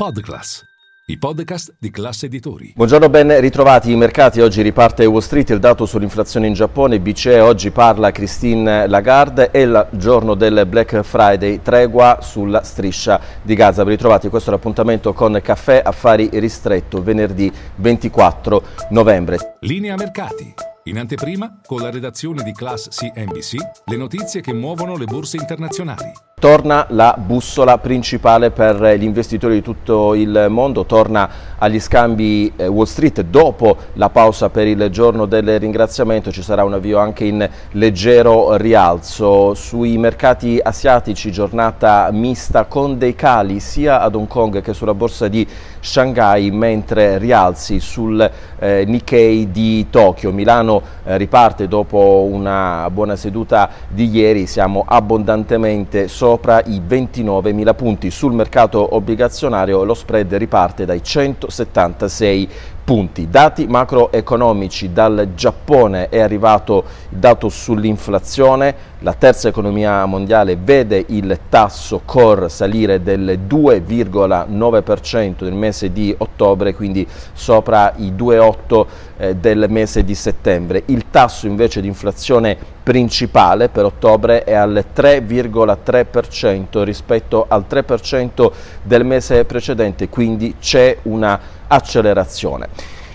Podclass, i podcast di classe editori. Buongiorno, ben ritrovati i mercati. Oggi riparte Wall Street, il dato sull'inflazione in Giappone, BCE, oggi parla Christine Lagarde, è il giorno del Black Friday, tregua sulla striscia di Gaza. Ben ritrovati, questo è l'appuntamento con Caffè Affari Ristretto, venerdì 24 novembre. Linea mercati. In anteprima, con la redazione di Class CNBC, le notizie che muovono le borse internazionali. Torna la bussola principale per gli investitori di tutto il mondo, torna agli scambi eh, Wall Street dopo la pausa per il giorno del ringraziamento, ci sarà un avvio anche in leggero rialzo. Sui mercati asiatici giornata mista con dei cali sia ad Hong Kong che sulla borsa di Shanghai, mentre rialzi sul eh, Nikkei di Tokyo. Milano eh, riparte dopo una buona seduta di ieri, siamo abbondantemente sopra sopra i 29.000 punti. Sul mercato obbligazionario lo spread riparte dai 176 punti. Dati macroeconomici dal Giappone è arrivato il dato sull'inflazione, la terza economia mondiale vede il tasso core salire del 2,9% nel mese di ottobre, quindi sopra i 2,8 eh, del mese di settembre. Il tasso invece di inflazione principale per ottobre è al 3,3% rispetto al 3% del mese precedente, quindi c'è una accelerazione.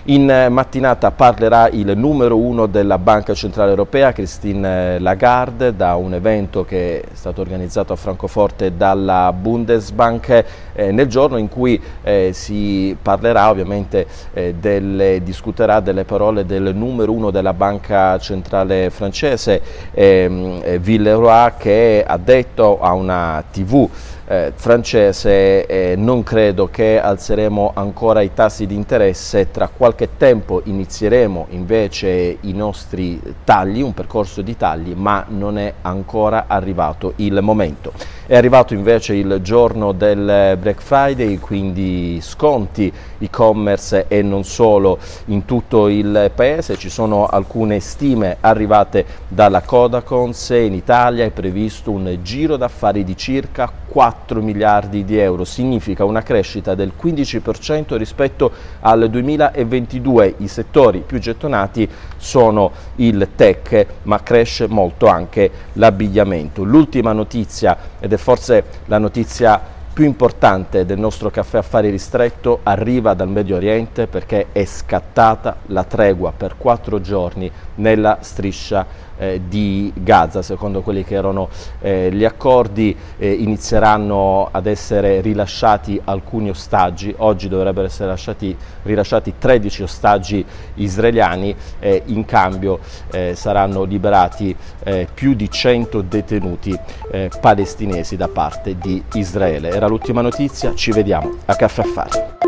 In mattinata parlerà il numero uno della Banca Centrale Europea, Christine Lagarde, da un evento che è stato organizzato a Francoforte dalla Bundesbank eh, nel giorno in cui eh, si parlerà ovviamente eh, delle, discuterà delle parole del numero uno della Banca Centrale francese, ehm, eh, Villeroy, che ha detto a una TV eh, francese eh, non credo che alzeremo ancora i tassi di interesse, tra qualche tempo inizieremo invece i nostri tagli, un percorso di tagli, ma non è ancora arrivato il momento. È arrivato invece il giorno del Black Friday, quindi sconti e-commerce e non solo in tutto il paese. Ci sono alcune stime arrivate dalla Codacons. In Italia è previsto un giro d'affari di circa 4 miliardi di euro. Significa una crescita del 15% rispetto al 2022. I settori più gettonati sono il tech, ma cresce molto anche l'abbigliamento. L'ultima notizia, ed è forse la notizia più importante del nostro caffè affari ristretto arriva dal Medio Oriente perché è scattata la tregua per quattro giorni nella striscia eh, di Gaza. Secondo quelli che erano eh, gli accordi eh, inizieranno ad essere rilasciati alcuni ostaggi, oggi dovrebbero essere lasciati, rilasciati 13 ostaggi israeliani e in cambio eh, saranno liberati eh, più di 100 detenuti eh, palestinesi da parte di Israele. Era l'ultima notizia, ci vediamo a Caffè Affari.